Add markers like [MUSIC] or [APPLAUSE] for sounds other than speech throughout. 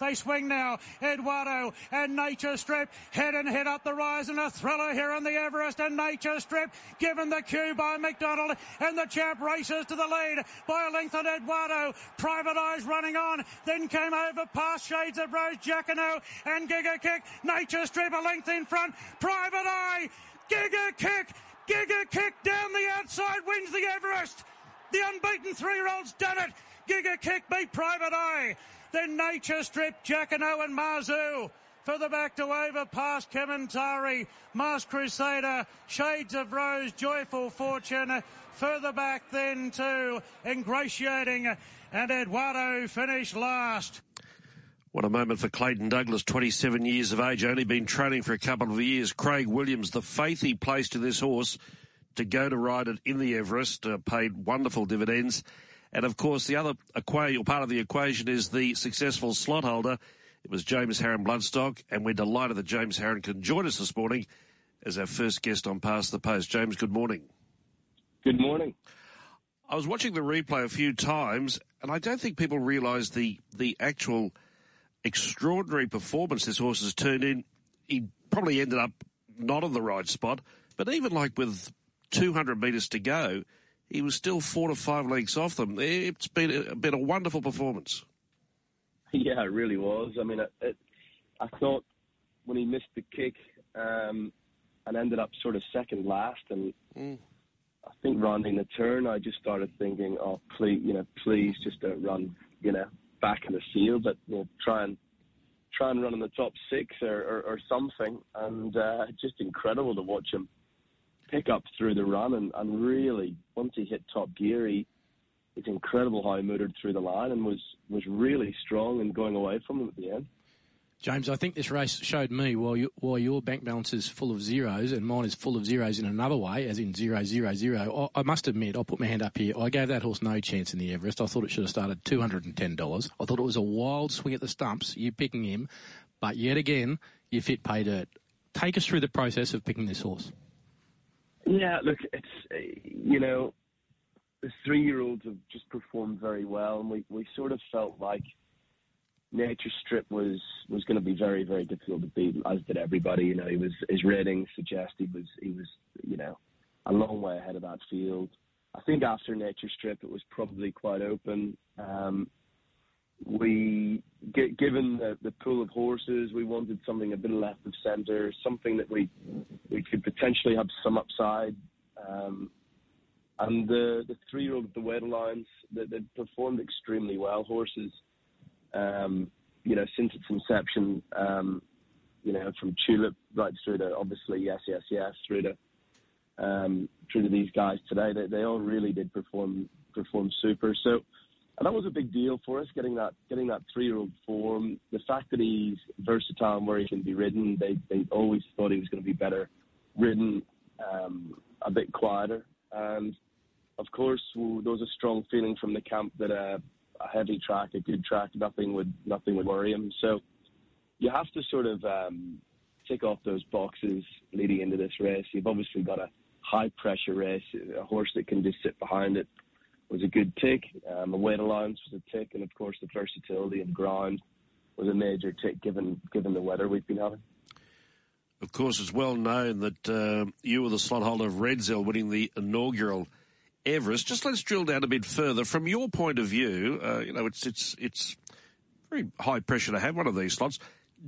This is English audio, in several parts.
They swing now. Eduardo and Nature Strip head and head up the rise and a thriller here on the Everest and Nature Strip given the cue by McDonald and the champ races to the lead by a length on Eduardo. Private Eyes running on. Then came over past Shades of Rose, Jacquinot and Giga Kick. Nature Strip a length in front. Private Eye. Giga Kick. Giga Kick down the outside wins the Everest. The unbeaten three-year-old's done it. Giga Kick beat Private Eye. Then Nature Strip, Jacquinot and Mazu. Further back to over past Kementari, Masked Crusader, Shades of Rose, Joyful Fortune. Further back then to Ingratiating and Eduardo finished last. What a moment for Clayton Douglas, 27 years of age, only been training for a couple of years. Craig Williams, the faith he placed in this horse to go to ride it in the Everest, uh, paid wonderful dividends. And of course, the other part of the equation is the successful slot holder. It was James Harron Bloodstock, and we're delighted that James Harron can join us this morning as our first guest on Past the Post. James, good morning. Good morning. I was watching the replay a few times, and I don't think people realise the the actual extraordinary performance this horse has turned in. He probably ended up not in the right spot, but even like with 200 metres to go, he was still four to five lengths off them. It's been a, been a wonderful performance. [LAUGHS] Yeah, it really was. I mean, it, it, I thought when he missed the kick um, and ended up sort of second last, and mm. I think rounding the turn, I just started thinking, oh, please, you know, please just don't run, you know, back in the field, but you know, try and try and run in the top six or, or, or something. And uh, just incredible to watch him pick up through the run and, and really once he hit top gear, he it's incredible how he motored through the line and was was really strong and going away from him at the end. James, I think this race showed me why, you, why your bank balance is full of zeros and mine is full of zeros in another way, as in zero, zero, zero. I, I must admit, I'll put my hand up here. I gave that horse no chance in the Everest. I thought it should have started $210. I thought it was a wild swing at the stumps, you picking him, but yet again, you fit pay dirt. Take us through the process of picking this horse. Yeah, look, it's, you know, the three year olds have just performed very well, and we, we sort of felt like Nature Strip was was going to be very very difficult to beat, as did everybody. You know, he was his ratings suggest he was he was you know a long way ahead of that field. I think after Nature Strip, it was probably quite open. Um, we, given the, the pool of horses, we wanted something a bit left of centre, something that we we could potentially have some upside. Um, and the the three year old the weight allowance, that they, they performed extremely well. Horses um, you know, since its inception, um, you know, from Tulip right through to obviously yes, yes, yes, through to um, through to these guys today, they, they all really did perform perform super. So and that was a big deal for us getting that getting that three year old form. The fact that he's versatile and where he can be ridden, they they always thought he was going to be better ridden, um, a bit quieter, and of course there was a strong feeling from the camp that uh, a heavy track, a good track, nothing would nothing would worry him. So you have to sort of um, tick off those boxes leading into this race. You've obviously got a high pressure race, a horse that can just sit behind it was a good tick. Um, the weight allowance was a tick, and of course the versatility and ground was a major tick given given the weather we've been having. Of course, it's well known that uh, you were the slot holder of Redzel winning the inaugural Everest. Just let's drill down a bit further. From your point of view, uh, you know, it's it's it's very high pressure to have one of these slots.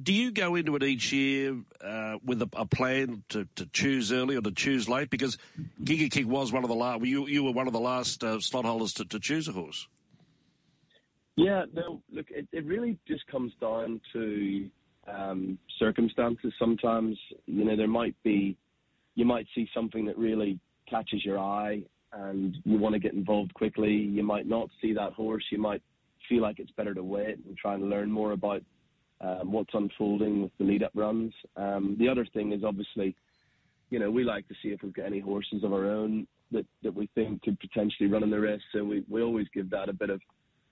Do you go into it each year uh, with a, a, plan to, to choose early or to choose late? Because Giga Kick was one of the last. You you were one of the last uh, slot holders to, to choose a horse. Yeah, no. Look, it, it really just comes down to um, circumstances. Sometimes, you know, there might be, you might see something that really catches your eye, and you want to get involved quickly. You might not see that horse. You might feel like it's better to wait and try and learn more about um, what's unfolding with the lead up runs. Um, the other thing is obviously, you know, we like to see if we've got any horses of our own that, that we think could potentially run in the race. So we, we always give that a bit of,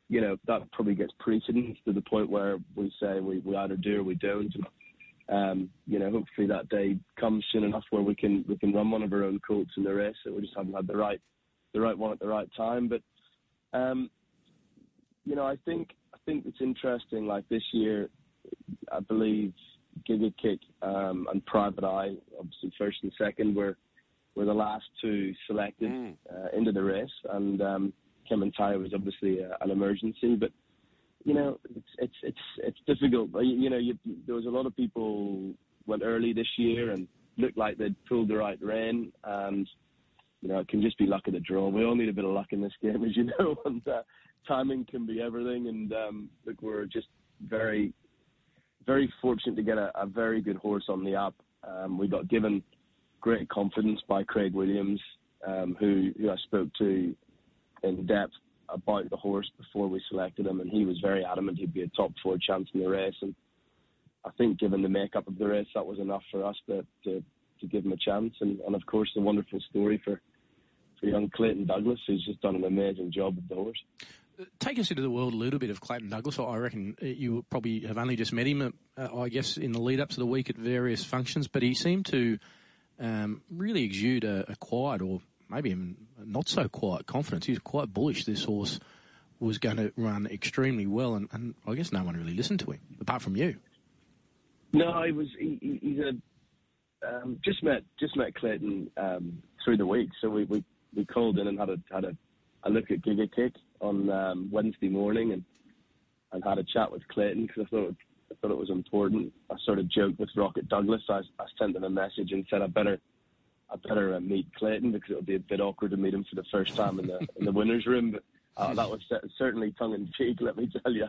you know, that probably gets precedence to the point where we say we, we either do or we don't. And, um, you know, hopefully that day comes soon enough where we can we can run one of our own colts in the race. So we just haven't had the right the right one at the right time. But um, you know, I think I think it's interesting. Like this year, I believe Giga Kick um, and Private Eye, obviously first and second, were were the last two selected mm. uh, into the race, and um, Kementari was obviously a, an emergency. But you know, it's it's it's it's difficult. You, you know, you, there was a lot of people went early this year and looked like they'd pulled the right rein, and you know, it can just be luck of the draw. We all need a bit of luck in this game, [LAUGHS] as you know, and uh, timing can be everything. And um, look, we're just very, very fortunate to get a, a very good horse on the up. Um, we got given great confidence by Craig Williams, um, who, who I spoke to in depth about the horse before we selected him, and he was very adamant he'd be a top four chance in the race. And I think, given the makeup of the race, that was enough for us to to, to give him a chance. And, and of course, the wonderful story for for young Clayton Douglas, who's just done an amazing job with the horse. Take us into the world a little bit of Clayton Douglas. I reckon you probably have only just met him, uh, I guess, in the lead up to the week at various functions, but he seemed to um, really exude a, a, quiet or maybe even not so quiet confidence. He was quite bullish this horse was going to run extremely well, and, and I guess no one really listened to him apart from you. No, he was. He, he's a um, just met just met Clayton um, through the week, so we, we, we called in and had a had a, a look at Giga Kick on um, Wednesday morning, and and had a chat with Clayton because I thought I thought it was important. I sort of joked with Rocket Douglas. I, I sent him a message and said I better I better uh, meet Clayton because it would be a bit awkward to meet him for the first time in the [LAUGHS] in the winners' room. But uh, that was certainly tongue in cheek, [LAUGHS] let me tell you.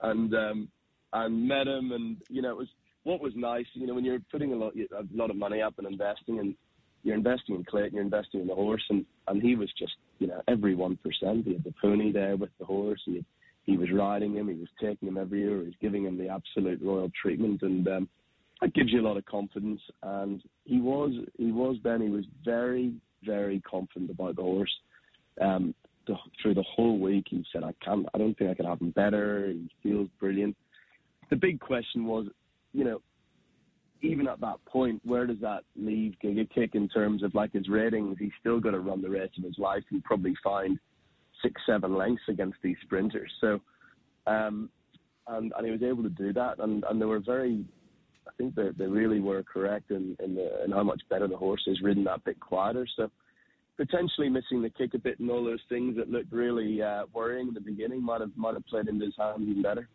And um, and met him, and you know it was what was nice. You know when you're putting a lot a lot of money up and investing, and you're investing in Clayton, you're investing in the horse, and and he was just you know every one percent. He had the pony there with the horse. He he was riding him. He was taking him every year. He was giving him the absolute royal treatment, and um, that gives you a lot of confidence. And he was, he was then, he was very, very confident about the horse. Um, the, through the whole week, he said, "I can't. I don't think I can have him better. He feels brilliant." The big question was, you know, even at that point, where does that leave Giga Kick in terms of like his ratings? He's still got to run the rest of his life and probably find six, seven lengths against these sprinters. So, um, and and he was able to do that, and and they were very. I think they they really were correct in in, the, in how much better the horse is ridden that bit quieter. So potentially missing the kick a bit and all those things that looked really uh, worrying in the beginning might have might have played into his hand even better.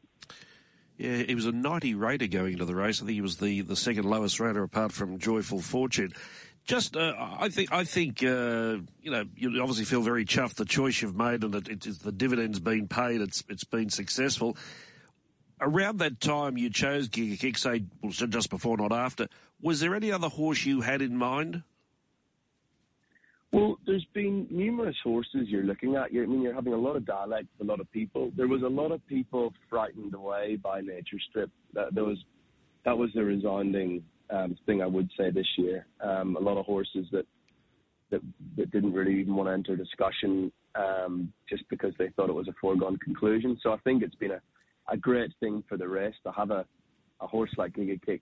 Yeah, he was a 90 rater going into the race. I think he was the, the second lowest rater apart from Joyful Fortune. Just, uh, I think, I think, uh, you know, you obviously feel very chuffed the choice you've made and that it, it, the dividends been paid. It's it's been successful. Around that time, you chose Giga Kick, say, well, just before, not after. Was there any other horse you had in mind? Well, there's been numerous horses you're looking at. I mean, you're having a lot of dialect with a lot of people. There was a lot of people frightened away by Nature Strip. That there was, that was the resounding um, thing I would say this year. Um, a lot of horses that, that that didn't really even want to enter discussion um, just because they thought it was a foregone conclusion. So I think it's been a, a great thing for the race to have a, a horse like Giga Kick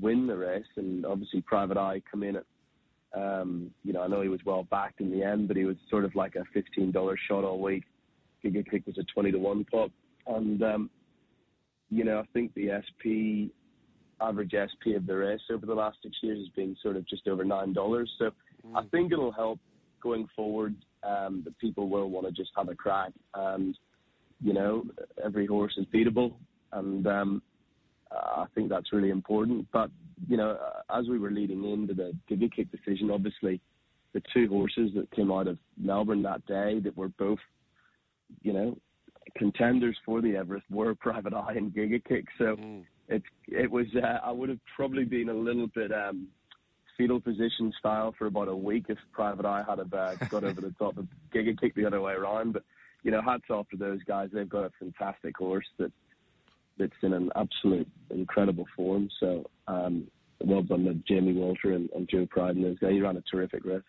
win the race, and obviously Private Eye come in at. Um, you know, I know he was well backed in the end, but he was sort of like a fifteen dollar shot all week. Giga Kick was a twenty to one pop, and um, you know, I think the SP average SP of the race over the last six years has been sort of just over nine dollars. So mm. I think it'll help going forward um, that people will want to just have a crack. And you know, every horse is beatable, and um, I think that's really important. But you know, as we were leading into the Giga Kick decision, obviously the two horses that came out of Melbourne that day that were both, you know, contenders for the Everest were [LAUGHS] Private Eye and Giga Kick. So. Mm it it was uh, I would have probably been a little bit um, fetal position style for about a week if Private Eye had have, uh, [LAUGHS] got over the top of Giga Kick the other way around. But you know, hats off to those guys. They've got a fantastic horse that that's in an absolute incredible form. So um, well done to Jamie Walter and, and Joe Pride and those guys. He ran a terrific race.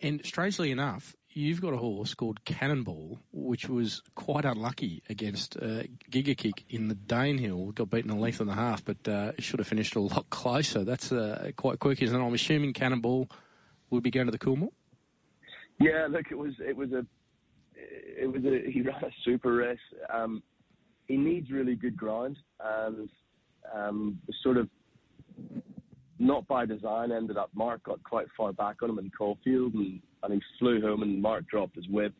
And strangely enough, you've got a horse called Cannonball, which was quite unlucky against uh, Giga Kick in the Danehill. Got beaten a length and a half, but uh, should have finished a lot closer. That's uh, quite quick, isn't it? I'm assuming Cannonball would be going to the Coolmore. Yeah, look, it was it was a it was a he ran a super race. Um, he needs really good ground, and um, sort of not by design ended up. Mark got quite far back on him in Caulfield, and, and he flew home, and Mark dropped his whip,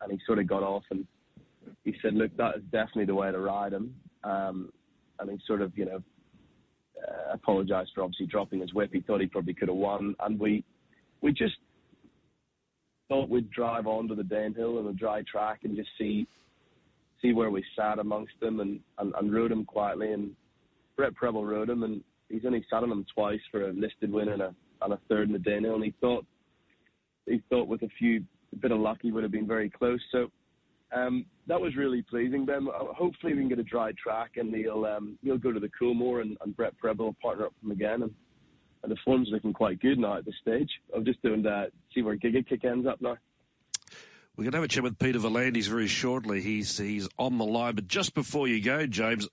and he sort of got off, and he said, "Look, that is definitely the way to ride him." Um, and he sort of, you know, uh, apologised for obviously dropping his whip. He thought he probably could have won, and we we just thought we'd drive onto the Danehill and a dry track and just see see where we sat amongst them and, and, and rode him quietly. And Brett Prebble rode him, and he's only sat on him twice for a listed win and a and a third in the Danehill. And he thought he thought with a few a bit of luck he would have been very close. So um, that was really pleasing. Ben, hopefully we can get a dry track and he'll um, he'll go to the Coolmore and, and Brett Prebble will partner up him again. And, and the form's looking quite good now at this stage. I'm just doing that, see where Giga Kick ends up now. We're going to have a chat with Peter V'landys very shortly. He's he's on the line. But just before you go, James,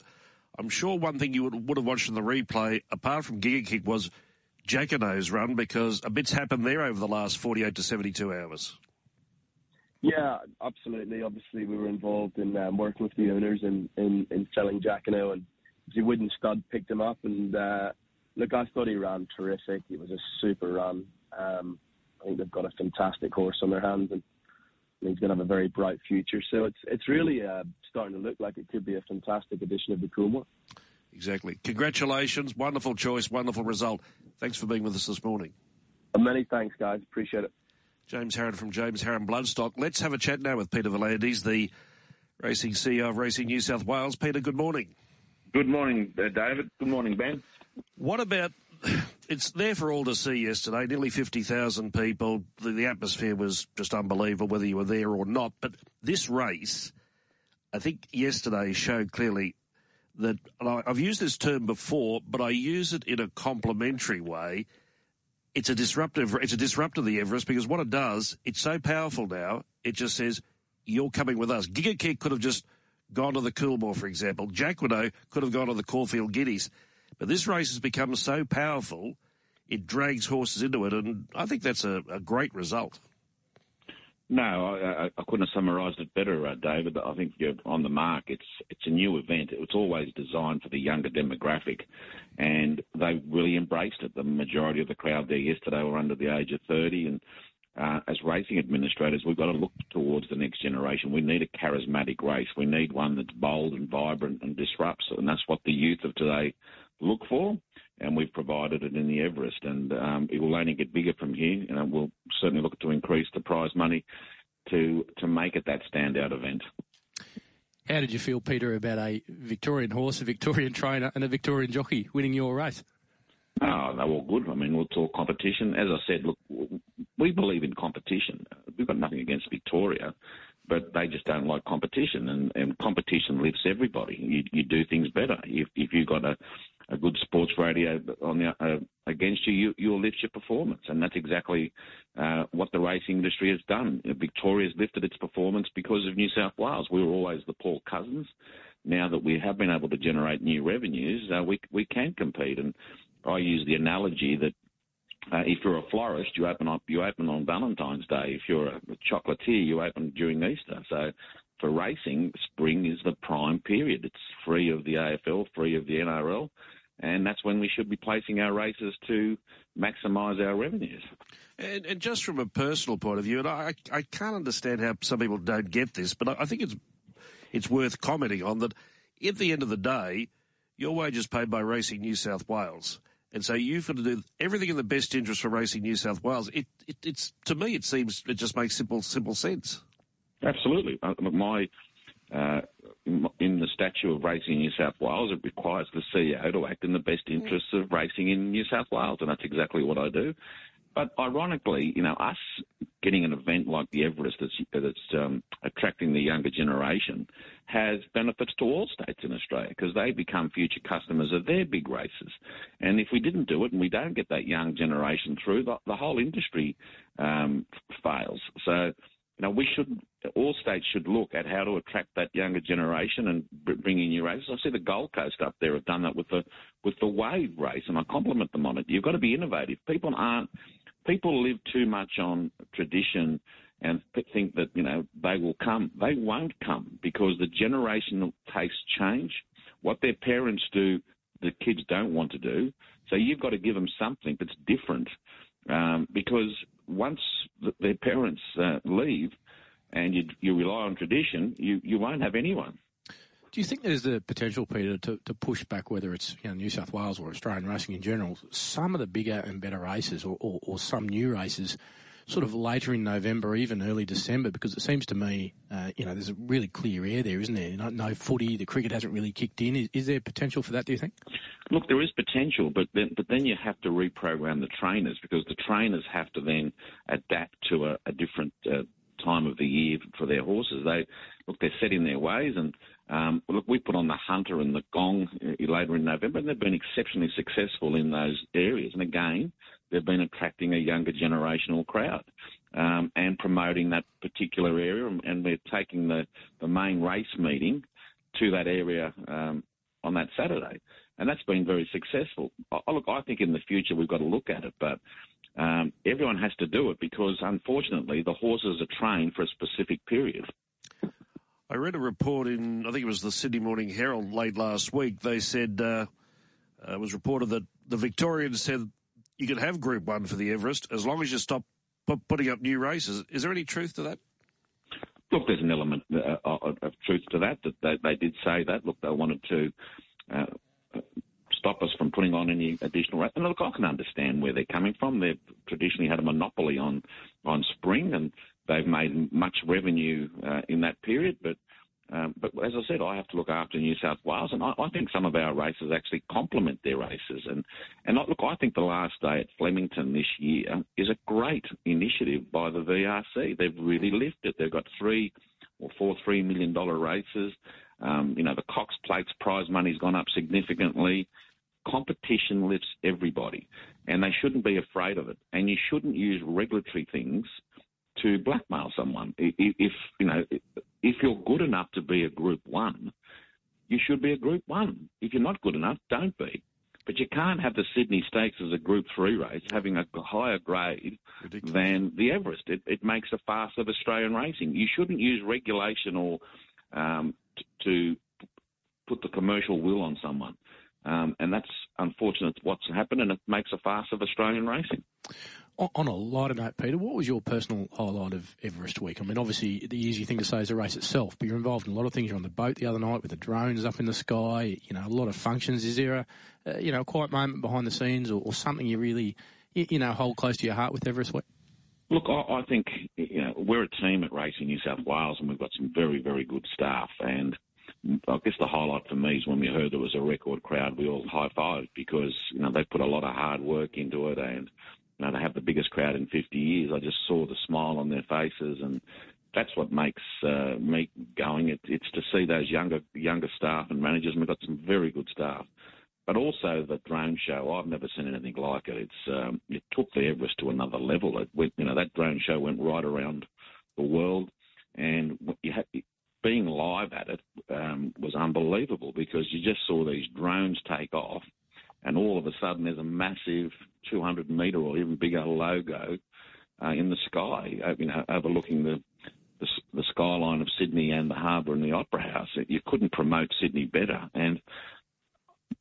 I'm sure one thing you would, would have watched in the replay, apart from Giga Kick, was Jacquinot's run because a bit's happened there over the last 48 to 72 hours. Yeah, absolutely. Obviously, we were involved in um, working with the owners in, in, in selling Jackano, and the Widden Stud picked him up. And uh, look, I thought he ran terrific. It was a super run. Um, I think they've got a fantastic horse on their hands, and he's going to have a very bright future. So it's it's really uh, starting to look like it could be a fantastic addition of the Coolmore. Exactly. Congratulations. Wonderful choice. Wonderful result. Thanks for being with us this morning. many thanks, guys. Appreciate it. James Harron from James Harron Bloodstock. Let's have a chat now with Peter V'landys, the racing CEO of Racing New South Wales. Peter, good morning. Good morning, uh, David. Good morning, Ben. What about? It's there for all to see yesterday. Nearly 50,000 people. The, the atmosphere was just unbelievable, whether you were there or not. But this race, I think yesterday showed clearly that I've used this term before, but I use it in a complimentary way it's a disruptive. It's a disruptor the Everest because what it does, it's so powerful now. It just says you're coming with us. Giga Kick could have just gone to the Coolmore, for example. Jack Jacquinot could have gone to the Caulfield Guineas, but this race has become so powerful, it drags horses into it, and I think that's a, a great result. No, I, I, couldn't have summarised it better, uh, David. I think you're on the mark. It's it's a new event. It's always designed for the younger demographic, and they really embraced it. The majority of the crowd there yesterday were under the age of 30, and uh, as racing administrators, we've got to look towards the next generation. We need a charismatic race. We need one that's bold and vibrant and disrupts, and that's what the youth of today look for and we've provided it in the Everest, and um, it will only get bigger from here. And we'll certainly look to increase the prize money to to make it that standout event. How did you feel, Peter, about a Victorian horse, a Victorian trainer, and a Victorian jockey winning your race? Oh, they were good. I mean, we'll talk competition. As I said, look, we believe in competition. We've got nothing against Victoria, but they just don't like competition, and, and competition lifts everybody. You, you do things better. If, if you've got a, a good sports radio on the, uh, against you, you, you'll lift your performance, and that's exactly uh, what the racing industry has done. Victoria's lifted its performance because of New South Wales. We were always the Paul Cousins. Now that we have been able to generate new revenues, uh, we we can compete. And I use the analogy that uh, if you're a florist, you open up you open on Valentine's Day. If you're a, a chocolatier, you open during Easter. So for racing, spring is the prime period. It's free of the AFL, free of the NRL, and that's when we should be placing our races to maximise our revenues. And, and, just from a personal point of view, and I, I can't understand how some people don't get this, but I, I think it's it's worth commenting on that. At the end of the day, your wage is paid by Racing New South Wales. And so you've got to do everything in the best interest for Racing New South Wales. It, it, it's to me, it seems it just makes simple simple sense. Absolutely, uh, my uh, in the statute of Racing in New South Wales, it requires the CEO to act in the best interests of racing in New South Wales, and that's exactly what I do. But ironically, you know, us getting an event like the Everest that's, that's um, attracting the younger generation has benefits to all states in Australia because they become future customers of their big races. And if we didn't do it and we don't get that young generation through, the, the whole industry um, fails. So you know, we should, all states should look at how to attract that younger generation and bring in new races. I see the Gold Coast up there have done that with the with the wave race, and I compliment them on it. You've got to be innovative. People aren't, people live too much on tradition and think that you know they will come. They won't come because the generational tastes change. What their parents do, the kids don't want to do. So you've got to give them something that's different, um, because once their parents uh, leave, and you, you rely on tradition, you, you won't have anyone. Do you think there's the potential, Peter, to, to push back, whether it's you know, New South Wales or Australian racing in general, some of the bigger and better races or, or, or some new races sort of later in November, even early December, because it seems to me, uh, you know, there's a really clear air there, isn't there? No, no footy, the cricket hasn't really kicked in. Is, is, there potential for that? Do you think? Look, there is potential, but then, but then you have to reprogram the trainers because the trainers have to then adapt to a, a different uh, time of the year for their horses. They look, they're set in their ways, and um, look, we put on the Hunter and the Gong uh, later in November, and they've been exceptionally successful in those areas. And again, they've been attracting a younger generational crowd um, and promoting that particular area. And we're taking the, the main race meeting to that area um, on that Saturday. And that's been very successful. I, look, I think in the future we've got to look at it, but um, everyone has to do it because unfortunately the horses are trained for a specific period. I read a report in, I think it was the Sydney Morning Herald late last week. They said, uh, uh it was reported that the Victorians said you could have Group 1 for the Everest as long as you stop putting up new races. Is there any truth to that? Look, there's an element uh, of, of, truth to that, that they, they, did say that. Look, they wanted to uh, stop us from putting on any additional races. And look, I can understand where they're coming from. They've traditionally had a monopoly on, on spring and they've made much revenue uh, in that period, but um, but as I said, I have to look after New South Wales, and I, I think some of our races actually complement their races. And and look, I think the last day at Flemington this year is a great initiative by the VRC. They've really lifted. They've got three or four three million dollar races. Um, you know, the Cox Plates prize money's gone up significantly. Competition lifts everybody, and they shouldn't be afraid of it. And you shouldn't use regulatory things to blackmail someone. If you know, if you're good enough to be a Group One, you should be a Group One. If you're not good enough, don't be. But you can't have the Sydney Stakes as a Group Three race having a higher grade Ridiculous. than the Everest. It, it, makes a farce of Australian racing. You shouldn't use regulation or um, t- to put the commercial will on someone. Um, and that's unfortunate what's happened, and it makes a farce of Australian racing. On a lighter note, Peter, what was your personal highlight of Everest Week? I mean, obviously, the easy thing to say is the race itself, but you're involved in a lot of things. You're on the boat the other night with the drones up in the sky. You know, a lot of functions. Is there a, you know, a quiet moment behind the scenes, or, or something you really, you, you, know, hold close to your heart with Everest Week? Look, I, I think you know we're a team at Racing New South Wales, and we've got some very, very good staff. And I guess the highlight for me is when we heard there was a record crowd, we all high fived because you know they put a lot of hard work into it, and know, they have the biggest crowd in 50 years. I just saw the smile on their faces, and that's what makes uh, me going. It, it's to see those younger younger staff and managers, and we've got some very good staff. But also the drone show, I've never seen anything like it. It's um, it took the Everest to another level. It went, you know, that drone show went right around the world, and you had, being live at it um, was unbelievable because you just saw these drones take off and all of a sudden there's a massive 200 metre or even bigger logo uh, in the sky, uh, you know, overlooking the, the, the skyline of Sydney and the harbour and the Opera House. You couldn't promote Sydney better, and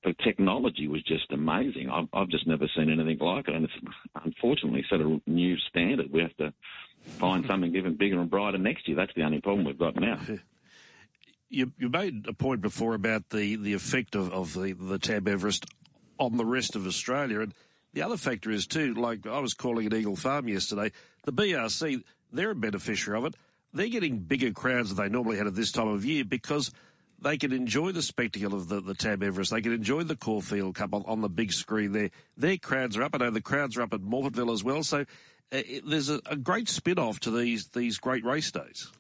the technology was just amazing. I've, I've just never seen anything like it, and it's unfortunately set a new standard. We have to find [LAUGHS] something even bigger and brighter next year. That's the only problem we've got now. [LAUGHS] You, you made a point before about the, the effect of, of the, the Tab Everest on the rest of Australia. And the other factor is too, like I was calling at Eagle Farm yesterday, the BRC, they're a beneficiary of it. They're getting bigger crowds than they normally had at this time of year because they can enjoy the spectacle of the, the Tab Everest. They can enjoy the Caulfield Cup on, on the big screen there. Their crowds are up. I know the crowds are up at Morphettville as well. So uh, it, there's a, a great spin off to these, these great race days.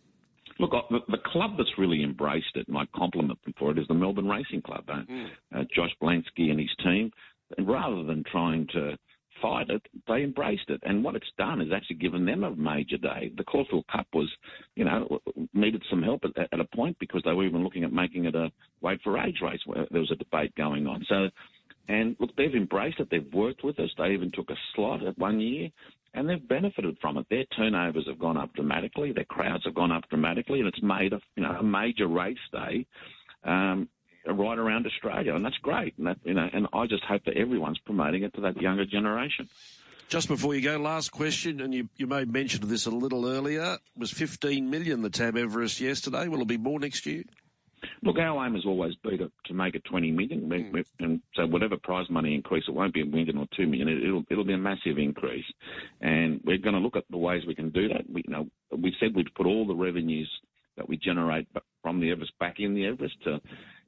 Look, the, the, club that's really embraced it, and I compliment them for it, is the Melbourne Racing Club. Uh, mm. uh, Josh Blanksby and his team, and rather than trying to fight it, they embraced it. And what it's done is actually given them a major day. The Caulfield Cup was, you know, needed some help at, at a point because they were even looking at making it a weight for age race where there was a debate going on. So, and look, they've embraced it. They've worked with us. They even took a slot at one year. and they've benefited from it. Their turnovers have gone up dramatically, their crowds have gone up dramatically, and it's made a you know a major race day. Um, right around Australia, and that's great. And that, you know, and I just hope that everyone's promoting it to that younger generation. Just before you go, last question, and you, you made mention of this a little earlier. Was 15 million the Tab Everest yesterday. Will it be more next year? Look, our aim has always been to, to make it 20 million, mm. and so whatever prize money increase, it won't be a million or two million. It, will it'll be a massive increase, and we're going to look at the ways we can do that. We, you know, we said we'd put all the revenues that we generate from the Everest back in the Everest. To,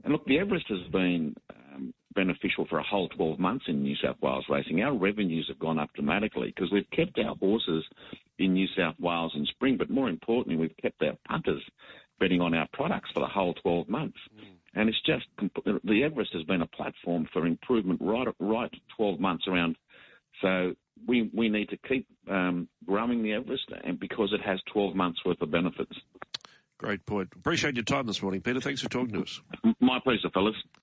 and look, the Everest has been um, beneficial for a whole 12 months in New South Wales racing. Our revenues have gone up dramatically because we've kept our horses in New South Wales in spring, but more importantly, we've kept our punters betting on our products for the whole 12 months. Mm. And it's just the Everest has been a platform for improvement right right 12 months around. So we we need to keep um, growing the Everest, and because it has 12 months worth of benefits. Great point. Appreciate your time this morning, Peter. Thanks for talking to us. My pleasure, fellas.